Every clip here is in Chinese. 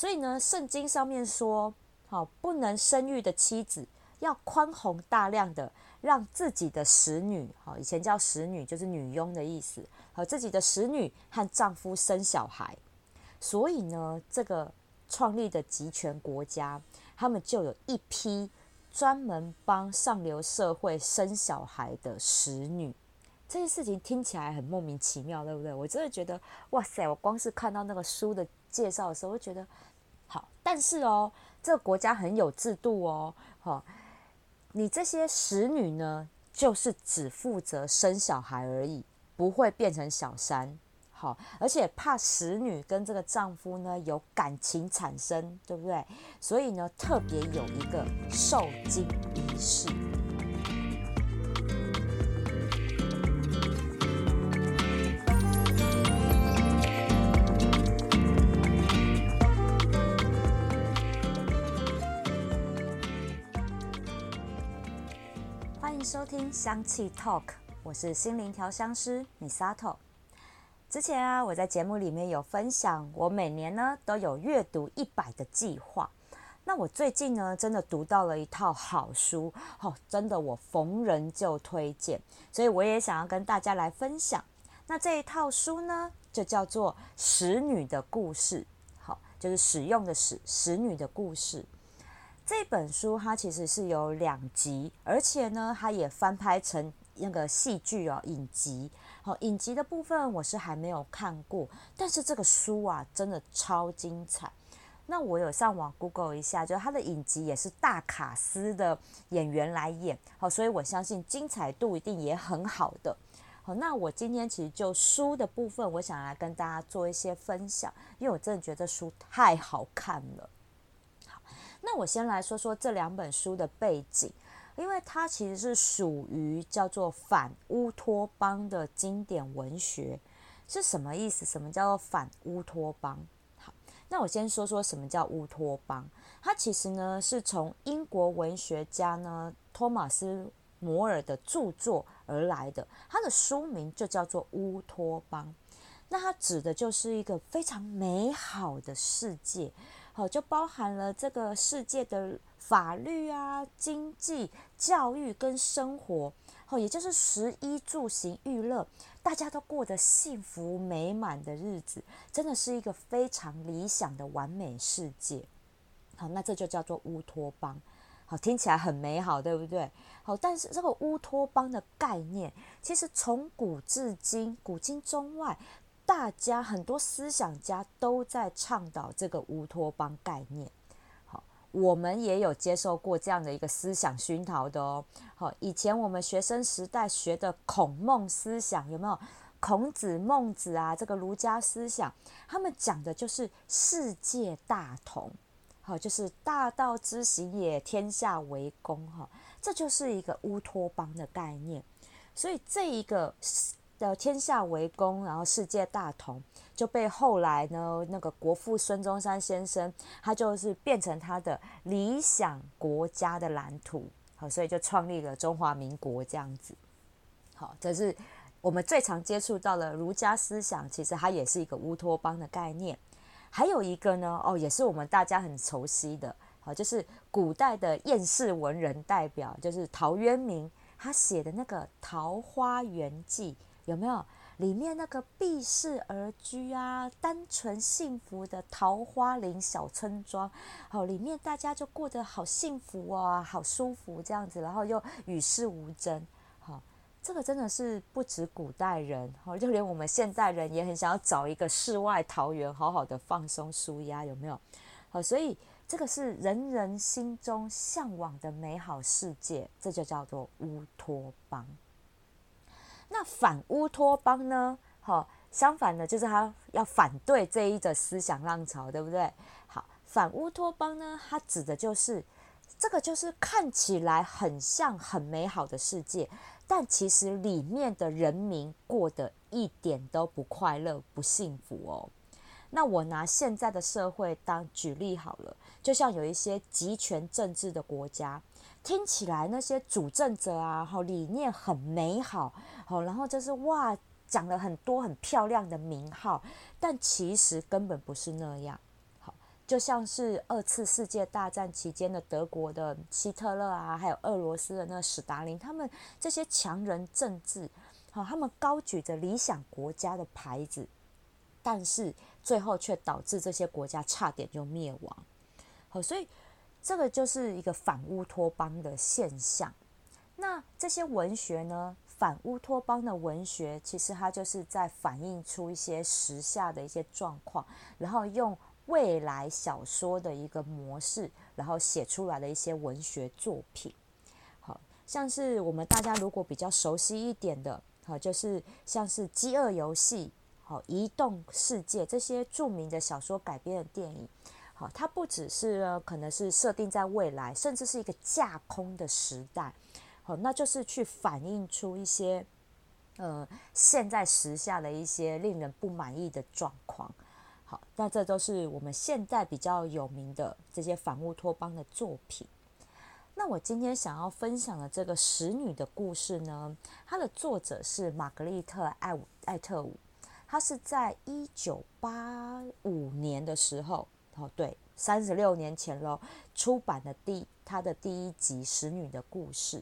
所以呢，圣经上面说，好不能生育的妻子要宽宏大量的让自己的使女，好以前叫使女就是女佣的意思，好自己的使女和丈夫生小孩。所以呢，这个创立的集权国家，他们就有一批专门帮上流社会生小孩的使女。这件事情听起来很莫名其妙，对不对？我真的觉得，哇塞！我光是看到那个书的介绍的时候，我觉得。但是哦，这个国家很有制度哦，哈，你这些使女呢，就是只负责生小孩而已，不会变成小三。好，而且怕使女跟这个丈夫呢有感情产生，对不对？所以呢，特别有一个受精仪式。收听香气 Talk，我是心灵调香师米萨托。之前啊，我在节目里面有分享，我每年呢都有阅读一百的计划。那我最近呢，真的读到了一套好书，哦，真的我逢人就推荐，所以我也想要跟大家来分享。那这一套书呢，就叫做《使女的故事》，好，就是使用的使使女的故事。这本书它其实是有两集，而且呢，它也翻拍成那个戏剧哦，影集。好，影集的部分我是还没有看过，但是这个书啊，真的超精彩。那我有上网 Google 一下，就它的影集也是大卡司的演员来演，好，所以我相信精彩度一定也很好的。好，那我今天其实就书的部分，我想来跟大家做一些分享，因为我真的觉得书太好看了。那我先来说说这两本书的背景，因为它其实是属于叫做反乌托邦的经典文学，是什么意思？什么叫做反乌托邦？好，那我先说说什么叫乌托邦。它其实呢是从英国文学家呢托马斯摩尔的著作而来的，它的书名就叫做乌托邦。那它指的就是一个非常美好的世界。好，就包含了这个世界的法律啊、经济、教育跟生活，好，也就是食衣住行娱乐，大家都过得幸福美满的日子，真的是一个非常理想的完美世界。好，那这就叫做乌托邦。好，听起来很美好，对不对？好，但是这个乌托邦的概念，其实从古至今，古今中外。大家很多思想家都在倡导这个乌托邦概念。好，我们也有接受过这样的一个思想熏陶的哦。好，以前我们学生时代学的孔孟思想有没有？孔子、孟子啊，这个儒家思想，他们讲的就是世界大同。好，就是大道之行也，天下为公。哈，这就是一个乌托邦的概念。所以这一个。的天下为公，然后世界大同，就被后来呢那个国父孙中山先生，他就是变成他的理想国家的蓝图，好，所以就创立了中华民国这样子。好，这是我们最常接触到的儒家思想，其实它也是一个乌托邦的概念。还有一个呢，哦，也是我们大家很熟悉的，好，就是古代的厌世文人代表，就是陶渊明，他写的那个《桃花源记》。有没有里面那个避世而居啊，单纯幸福的桃花林小村庄？好，里面大家就过得好幸福啊，好舒服这样子，然后又与世无争。好，这个真的是不止古代人，好，就连我们现代人也很想要找一个世外桃源，好好的放松舒压，有没有？好，所以这个是人人心中向往的美好世界，这就叫做乌托邦。那反乌托邦呢？好，相反的，就是他要反对这一个思想浪潮，对不对？好，反乌托邦呢，它指的就是这个，就是看起来很像很美好的世界，但其实里面的人民过得一点都不快乐、不幸福哦。那我拿现在的社会当举例好了，就像有一些集权政治的国家。听起来那些主政者啊，好理念很美好，好，然后就是哇，讲了很多很漂亮的名号，但其实根本不是那样。好，就像是二次世界大战期间的德国的希特勒啊，还有俄罗斯的那个史达林，他们这些强人政治，好，他们高举着理想国家的牌子，但是最后却导致这些国家差点就灭亡。好，所以这个就是一个反乌托邦的现象。那这些文学呢？反乌托邦的文学，其实它就是在反映出一些时下的一些状况，然后用未来小说的一个模式，然后写出来的一些文学作品。好像是我们大家如果比较熟悉一点的，好就是像是《饥饿游戏》、好《移动世界》这些著名的小说改编的电影。好，它不只是可能是设定在未来，甚至是一个架空的时代。好那就是去反映出一些，呃，现在时下的一些令人不满意的状况。好，那这都是我们现在比较有名的这些反乌托邦的作品。那我今天想要分享的这个使女的故事呢，它的作者是玛格丽特·艾艾特伍，她是在一九八五年的时候，哦，对，三十六年前喽，出版的第他的第一集《使女的故事》。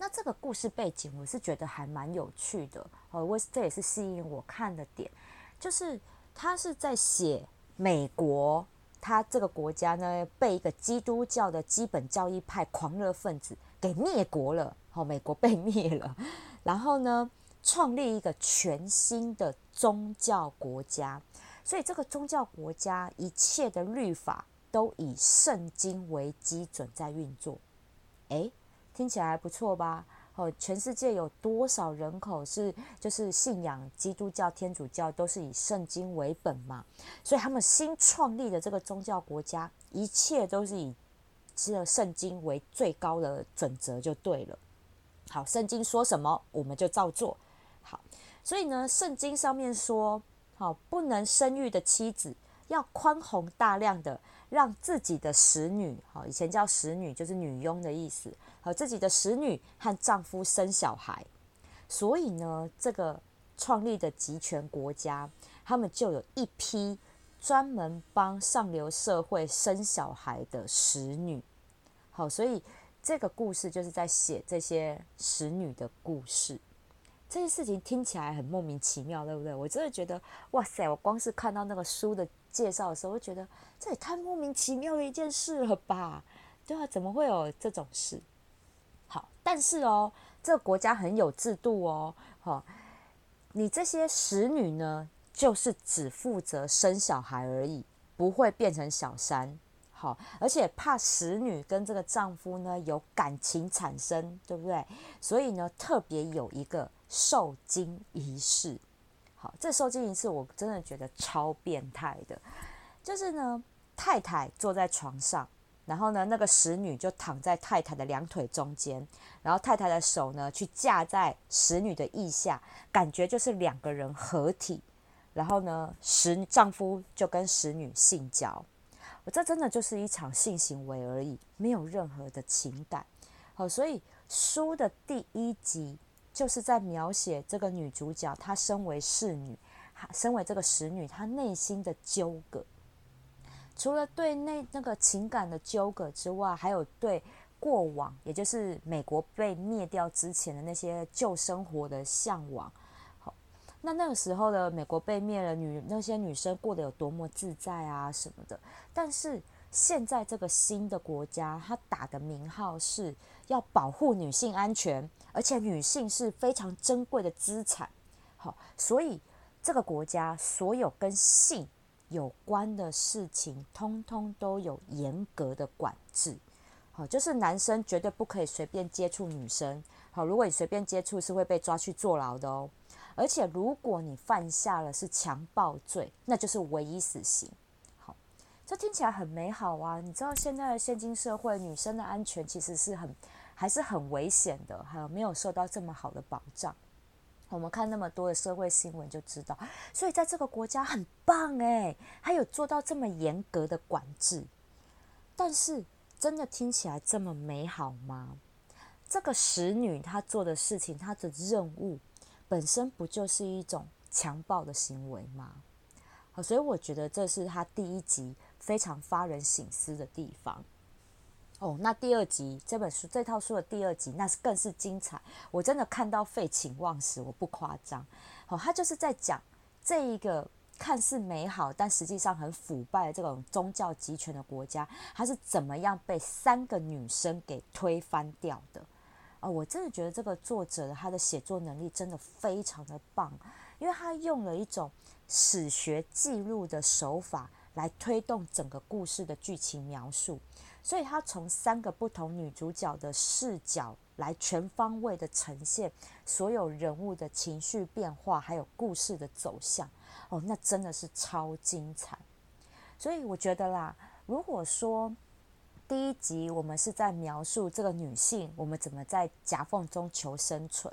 那这个故事背景，我是觉得还蛮有趣的哦。我这也是吸引我看的点，就是他是在写美国，他这个国家呢被一个基督教的基本教义派狂热分子给灭国了，哦，美国被灭了，然后呢创立一个全新的宗教国家，所以这个宗教国家一切的律法都以圣经为基准在运作，诶。听起来不错吧？哦，全世界有多少人口是就是信仰基督教、天主教，都是以圣经为本嘛？所以他们新创立的这个宗教国家，一切都是以这个圣经为最高的准则就对了。好，圣经说什么，我们就照做。好，所以呢，圣经上面说，好，不能生育的妻子要宽宏大量的让自己的使女，好，以前叫使女就是女佣的意思。和自己的使女和丈夫生小孩，所以呢，这个创立的集权国家，他们就有一批专门帮上流社会生小孩的使女。好，所以这个故事就是在写这些使女的故事。这些事情听起来很莫名其妙，对不对？我真的觉得，哇塞！我光是看到那个书的介绍的时候，我觉得这也太莫名其妙的一件事了吧？对啊，怎么会有这种事？好但是哦，这个国家很有制度哦，哈，你这些使女呢，就是只负责生小孩而已，不会变成小三，好，而且怕使女跟这个丈夫呢有感情产生，对不对？所以呢，特别有一个受精仪式，好，这受精仪式我真的觉得超变态的，就是呢，太太坐在床上。然后呢，那个使女就躺在太太的两腿中间，然后太太的手呢去架在使女的腋下，感觉就是两个人合体。然后呢，使丈夫就跟使女性交，我这真的就是一场性行为而已，没有任何的情感。好，所以书的第一集就是在描写这个女主角，她身为侍女，身为这个使女，她内心的纠葛。除了对那那个情感的纠葛之外，还有对过往，也就是美国被灭掉之前的那些旧生活的向往。好，那那个时候的美国被灭了，女那些女生过得有多么自在啊什么的。但是现在这个新的国家，它打的名号是要保护女性安全，而且女性是非常珍贵的资产。好，所以这个国家所有跟性。有关的事情，通通都有严格的管制。好，就是男生绝对不可以随便接触女生。好，如果你随便接触，是会被抓去坐牢的哦。而且，如果你犯下了是强暴罪，那就是唯一死刑。这听起来很美好啊。你知道现在的现今社会，女生的安全其实是很还是很危险的，还有没有受到这么好的保障。我们看那么多的社会新闻就知道，所以在这个国家很棒诶，还有做到这么严格的管制。但是真的听起来这么美好吗？这个使女她做的事情，她的任务本身不就是一种强暴的行为吗？好，所以我觉得这是她第一集非常发人省思的地方。哦，那第二集这本书这套书的第二集，那是更是精彩，我真的看到废寝忘食，我不夸张。哦，他就是在讲这一个看似美好，但实际上很腐败的这种宗教集权的国家，它是怎么样被三个女生给推翻掉的。哦，我真的觉得这个作者他的写作能力真的非常的棒，因为他用了一种史学记录的手法来推动整个故事的剧情描述。所以，他从三个不同女主角的视角来全方位的呈现所有人物的情绪变化，还有故事的走向。哦，那真的是超精彩。所以，我觉得啦，如果说第一集我们是在描述这个女性我们怎么在夹缝中求生存，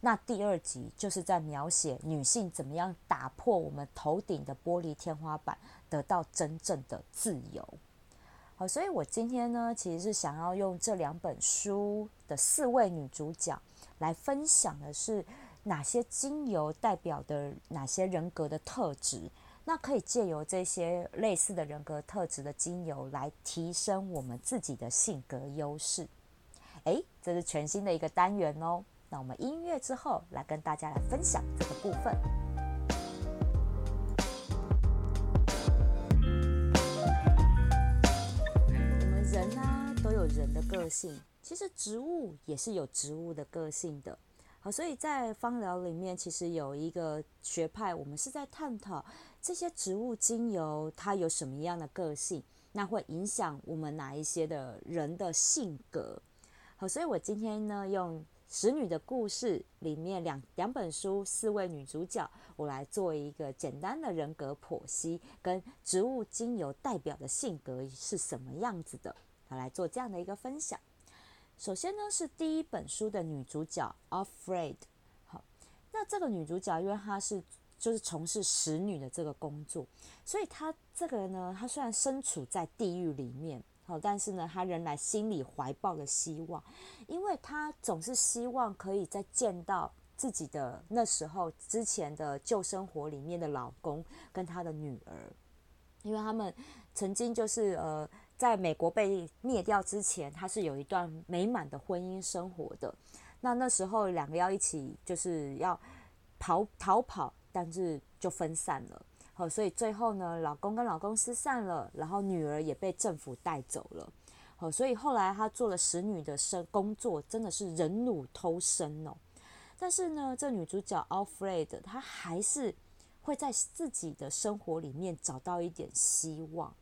那第二集就是在描写女性怎么样打破我们头顶的玻璃天花板，得到真正的自由。好，所以我今天呢，其实是想要用这两本书的四位女主角来分享的是哪些精油代表的哪些人格的特质，那可以借由这些类似的人格特质的精油来提升我们自己的性格优势。诶，这是全新的一个单元哦。我们音乐之后来跟大家来分享这个部分。我们人的个性，其实植物也是有植物的个性的。好，所以在芳疗里面，其实有一个学派，我们是在探讨这些植物精油它有什么样的个性，那会影响我们哪一些的人的性格。好，所以我今天呢，用《使女的故事》里面两两本书四位女主角，我来做一个简单的人格剖析，跟植物精油代表的性格是什么样子的。好来做这样的一个分享。首先呢，是第一本书的女主角 Afraid。好，那这个女主角，因为她是就是从事使女的这个工作，所以她这个呢，她虽然身处在地狱里面，好，但是呢，她仍然心里怀抱了希望，因为她总是希望可以再见到自己的那时候之前的旧生活里面的老公跟她的女儿，因为他们曾经就是呃。在美国被灭掉之前，他是有一段美满的婚姻生活的。那那时候两个要一起，就是要逃逃跑，但是就分散了。好，所以最后呢，老公跟老公失散了，然后女儿也被政府带走了。好，所以后来她做了使女的生工作，真的是忍辱偷生哦。但是呢，这女主角 Alfred 她还是会在自己的生活里面找到一点希望。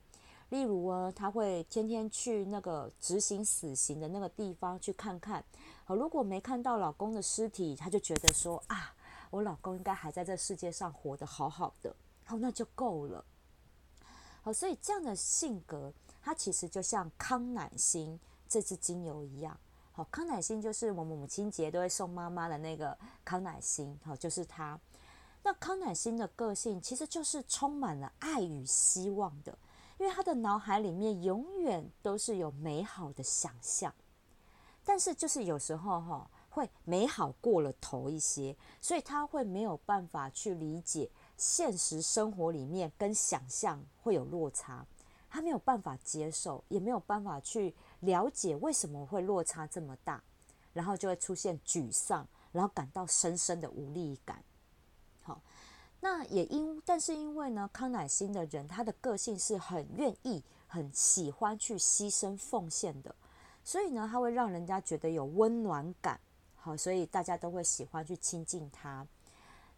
例如啊，他会天天去那个执行死刑的那个地方去看看。好，如果没看到老公的尸体，他就觉得说啊，我老公应该还在这世界上活得好好的，好，那就够了。好，所以这样的性格，它其实就像康乃馨这支精油一样。好，康乃馨就是我们母亲节都会送妈妈的那个康乃馨。好，就是它。那康乃馨的个性其实就是充满了爱与希望的。因为他的脑海里面永远都是有美好的想象，但是就是有时候哈会美好过了头一些，所以他会没有办法去理解现实生活里面跟想象会有落差，他没有办法接受，也没有办法去了解为什么会落差这么大，然后就会出现沮丧，然后感到深深的无力感。好那也因，但是因为呢，康乃馨的人他的个性是很愿意、很喜欢去牺牲奉献的，所以呢，他会让人家觉得有温暖感，好，所以大家都会喜欢去亲近他。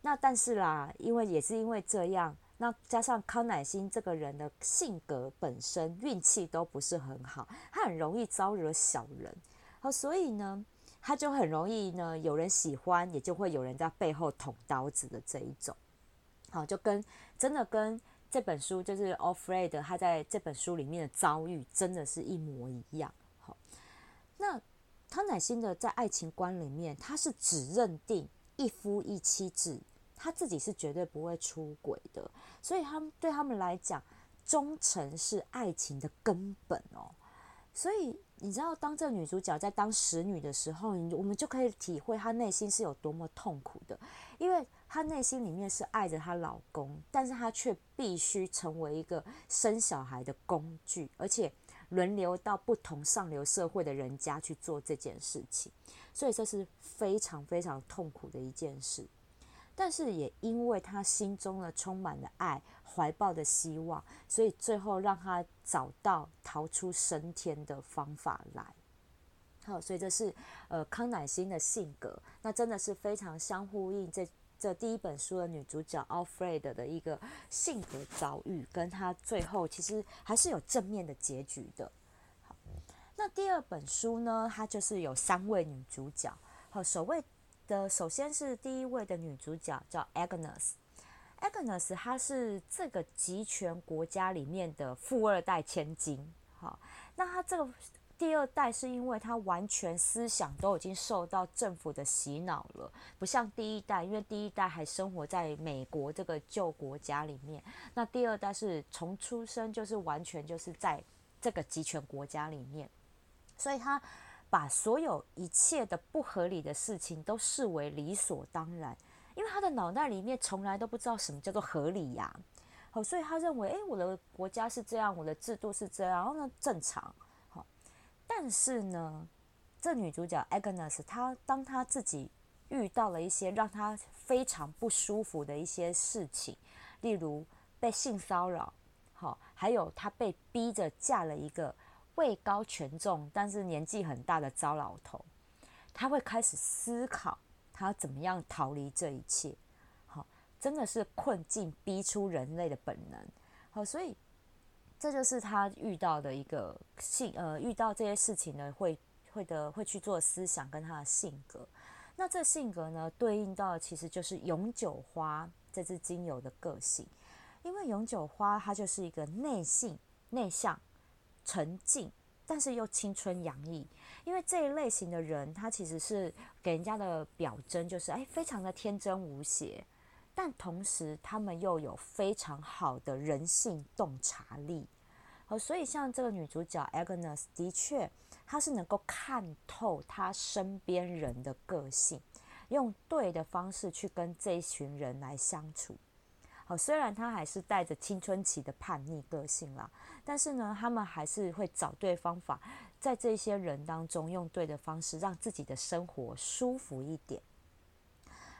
那但是啦，因为也是因为这样，那加上康乃馨这个人的性格本身运气都不是很好，他很容易招惹小人，好，所以呢，他就很容易呢有人喜欢，也就会有人在背后捅刀子的这一种。好，就跟真的跟这本书就是 Offred 他在这本书里面的遭遇，真的是一模一样。好，那康乃馨的在爱情观里面，他是只认定一夫一妻制，他自己是绝对不会出轨的。所以他们对他们来讲，忠诚是爱情的根本哦。所以你知道，当这个女主角在当使女的时候，我们就可以体会她内心是有多么痛苦的，因为。她内心里面是爱着她老公，但是她却必须成为一个生小孩的工具，而且轮流到不同上流社会的人家去做这件事情，所以这是非常非常痛苦的一件事。但是也因为他心中呢充满了爱，怀抱的希望，所以最后让他找到逃出升天的方法来。好，所以这是呃康乃馨的性格，那真的是非常相呼应这这第一本书的女主角 Alfred 的一个性格遭遇，跟她最后其实还是有正面的结局的。好，那第二本书呢，它就是有三位女主角，好，首位。的首先是第一位的女主角叫 Agnes，Agnes 她是这个集权国家里面的富二代千金。好，那她这个第二代是因为她完全思想都已经受到政府的洗脑了，不像第一代，因为第一代还生活在美国这个旧国家里面，那第二代是从出生就是完全就是在这个集权国家里面，所以她。把所有一切的不合理的事情都视为理所当然，因为他的脑袋里面从来都不知道什么叫做合理呀。好，所以他认为，诶，我的国家是这样，我的制度是这样，然后呢，正常。好，但是呢，这女主角 Agnes，她当她自己遇到了一些让她非常不舒服的一些事情，例如被性骚扰，好，还有她被逼着嫁了一个。位高权重，但是年纪很大的糟老头，他会开始思考他怎么样逃离这一切。好，真的是困境逼出人类的本能。好，所以这就是他遇到的一个性呃，遇到这些事情呢，会会的会去做思想跟他的性格。那这性格呢，对应到其实就是永久花这支精油的个性，因为永久花它就是一个内性内向。沉静，但是又青春洋溢，因为这一类型的人，他其实是给人家的表征就是，哎，非常的天真无邪，但同时他们又有非常好的人性洞察力。好，所以像这个女主角 Agnes，的确，她是能够看透她身边人的个性，用对的方式去跟这一群人来相处。好，虽然他还是带着青春期的叛逆个性啦，但是呢，他们还是会找对方法，在这些人当中用对的方式，让自己的生活舒服一点。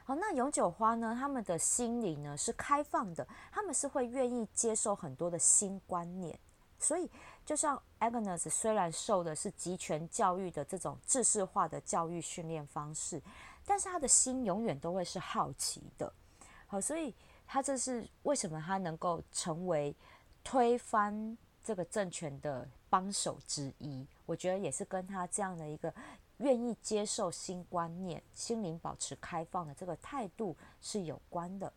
好，那永久花呢？他们的心理呢是开放的，他们是会愿意接受很多的新观念。所以，就像 Agnes 虽然受的是集权教育的这种知识化的教育训练方式，但是他的心永远都会是好奇的。好，所以。他这是为什么他能够成为推翻这个政权的帮手之一？我觉得也是跟他这样的一个愿意接受新观念、心灵保持开放的这个态度是有关的。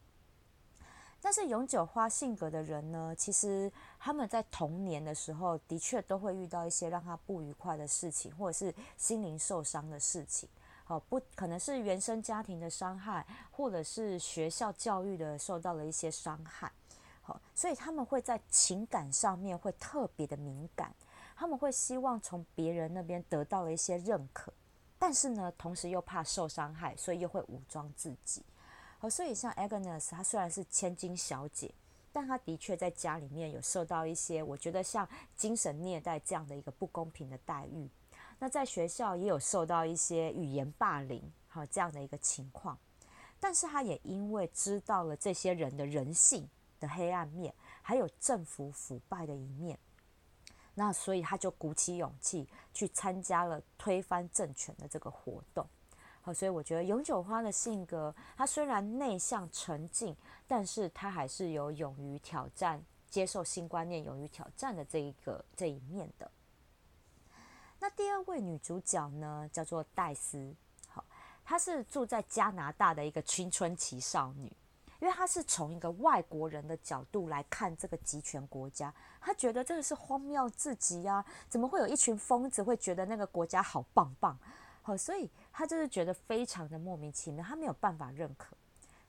但是永久花性格的人呢，其实他们在童年的时候的确都会遇到一些让他不愉快的事情，或者是心灵受伤的事情。哦，不可能是原生家庭的伤害，或者是学校教育的受到了一些伤害，好，所以他们会在情感上面会特别的敏感，他们会希望从别人那边得到了一些认可，但是呢，同时又怕受伤害，所以又会武装自己。好，所以像 Agnes，她虽然是千金小姐，但她的确在家里面有受到一些，我觉得像精神虐待这样的一个不公平的待遇。那在学校也有受到一些语言霸凌，好这样的一个情况，但是他也因为知道了这些人的人性的黑暗面，还有政府腐败的一面，那所以他就鼓起勇气去参加了推翻政权的这个活动。好，所以我觉得永久花的性格，他虽然内向沉静，但是他还是有勇于挑战、接受新观念、勇于挑战的这一个这一面的。那第二位女主角呢，叫做戴斯。好，她是住在加拿大的一个青春期少女，因为她是从一个外国人的角度来看这个集权国家，她觉得这个是荒谬至极啊！怎么会有一群疯子会觉得那个国家好棒棒？好，所以她就是觉得非常的莫名其妙，她没有办法认可。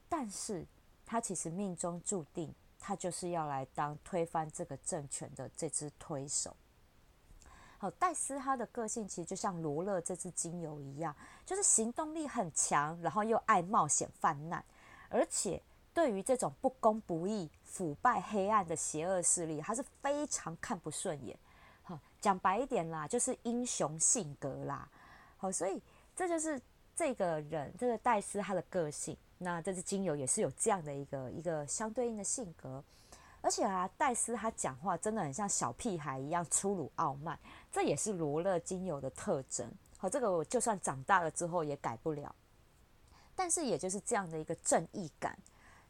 但是她其实命中注定，她就是要来当推翻这个政权的这支推手。好，戴斯他的个性其实就像罗勒这支精油一样，就是行动力很强，然后又爱冒险犯难，而且对于这种不公不义、腐败、黑暗的邪恶势力，他是非常看不顺眼。好，讲白一点啦，就是英雄性格啦。好，所以这就是这个人，这个戴斯他的个性。那这支精油也是有这样的一个一个相对应的性格。而且啊，戴斯他讲话真的很像小屁孩一样粗鲁傲慢，这也是罗勒精油的特征。好，这个我就算长大了之后也改不了。但是也就是这样的一个正义感，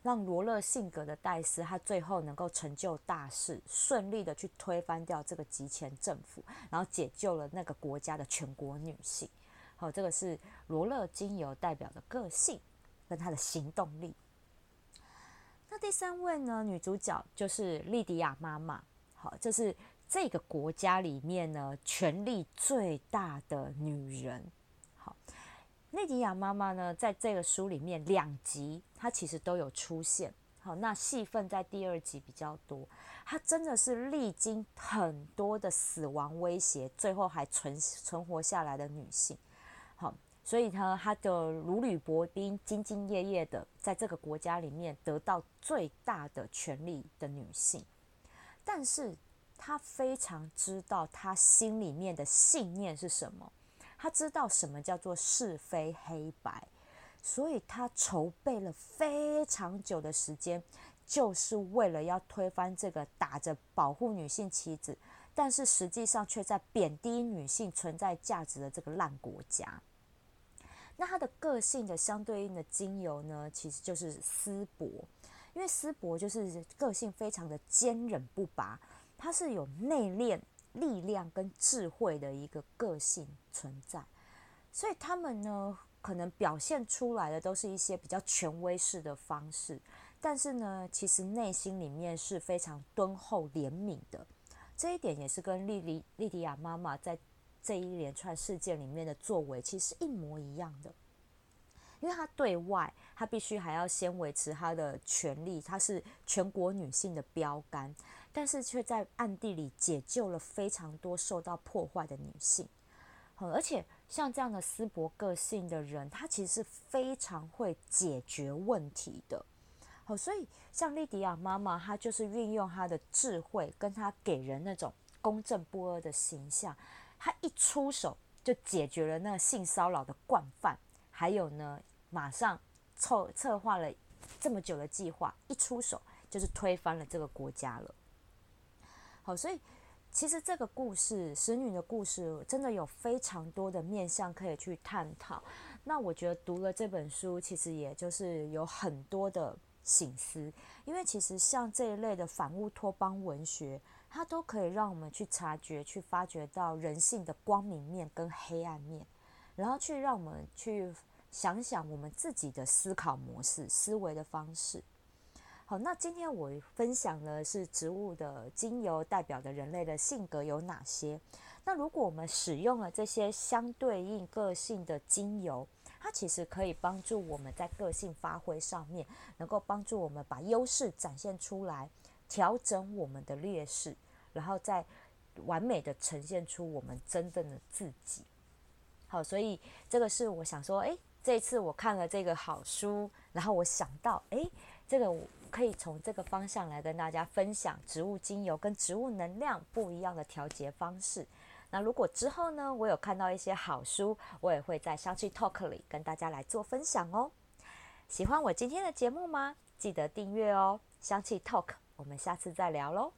让罗勒性格的戴斯他最后能够成就大事，顺利的去推翻掉这个极权政府，然后解救了那个国家的全国女性。好，这个是罗勒精油代表的个性跟他的行动力。那第三位呢？女主角就是莉迪亚妈妈。好，这是这个国家里面呢权力最大的女人。好，莉迪亚妈妈呢，在这个书里面两集，她其实都有出现。好，那戏份在第二集比较多。她真的是历经很多的死亡威胁，最后还存存活下来的女性。好。所以呢，她的如履薄冰、兢兢业业的，在这个国家里面得到最大的权利的女性，但是她非常知道她心里面的信念是什么，她知道什么叫做是非黑白，所以她筹备了非常久的时间，就是为了要推翻这个打着保护女性旗子，但是实际上却在贬低女性存在价值的这个烂国家。那他的个性的相对应的精油呢，其实就是丝柏，因为丝柏就是个性非常的坚韧不拔，它是有内敛、力量跟智慧的一个个性存在，所以他们呢，可能表现出来的都是一些比较权威式的方式，但是呢，其实内心里面是非常敦厚、怜悯的，这一点也是跟莉莉莉迪亚妈妈在。这一连串事件里面的作为其实一模一样的，因为他对外他必须还要先维持他的权利，他是全国女性的标杆，但是却在暗地里解救了非常多受到破坏的女性。好而且像这样的斯伯个性的人，他其实是非常会解决问题的。好，所以像莉迪亚妈妈，她就是运用她的智慧，跟她给人那种公正不阿的形象。他一出手就解决了那个性骚扰的惯犯，还有呢，马上策策划了这么久的计划，一出手就是推翻了这个国家了。好，所以其实这个故事，使女的故事，真的有非常多的面向可以去探讨。那我觉得读了这本书，其实也就是有很多的醒思，因为其实像这一类的反乌托邦文学。它都可以让我们去察觉、去发掘到人性的光明面跟黑暗面，然后去让我们去想想我们自己的思考模式、思维的方式。好，那今天我分享的是植物的精油代表的人类的性格有哪些？那如果我们使用了这些相对应个性的精油，它其实可以帮助我们在个性发挥上面，能够帮助我们把优势展现出来。调整我们的劣势，然后再完美的呈现出我们真正的自己。好，所以这个是我想说，诶，这一次我看了这个好书，然后我想到，诶，这个我可以从这个方向来跟大家分享植物精油跟植物能量不一样的调节方式。那如果之后呢，我有看到一些好书，我也会在香气 Talk 里跟大家来做分享哦。喜欢我今天的节目吗？记得订阅哦，香气 Talk。我们下次再聊喽。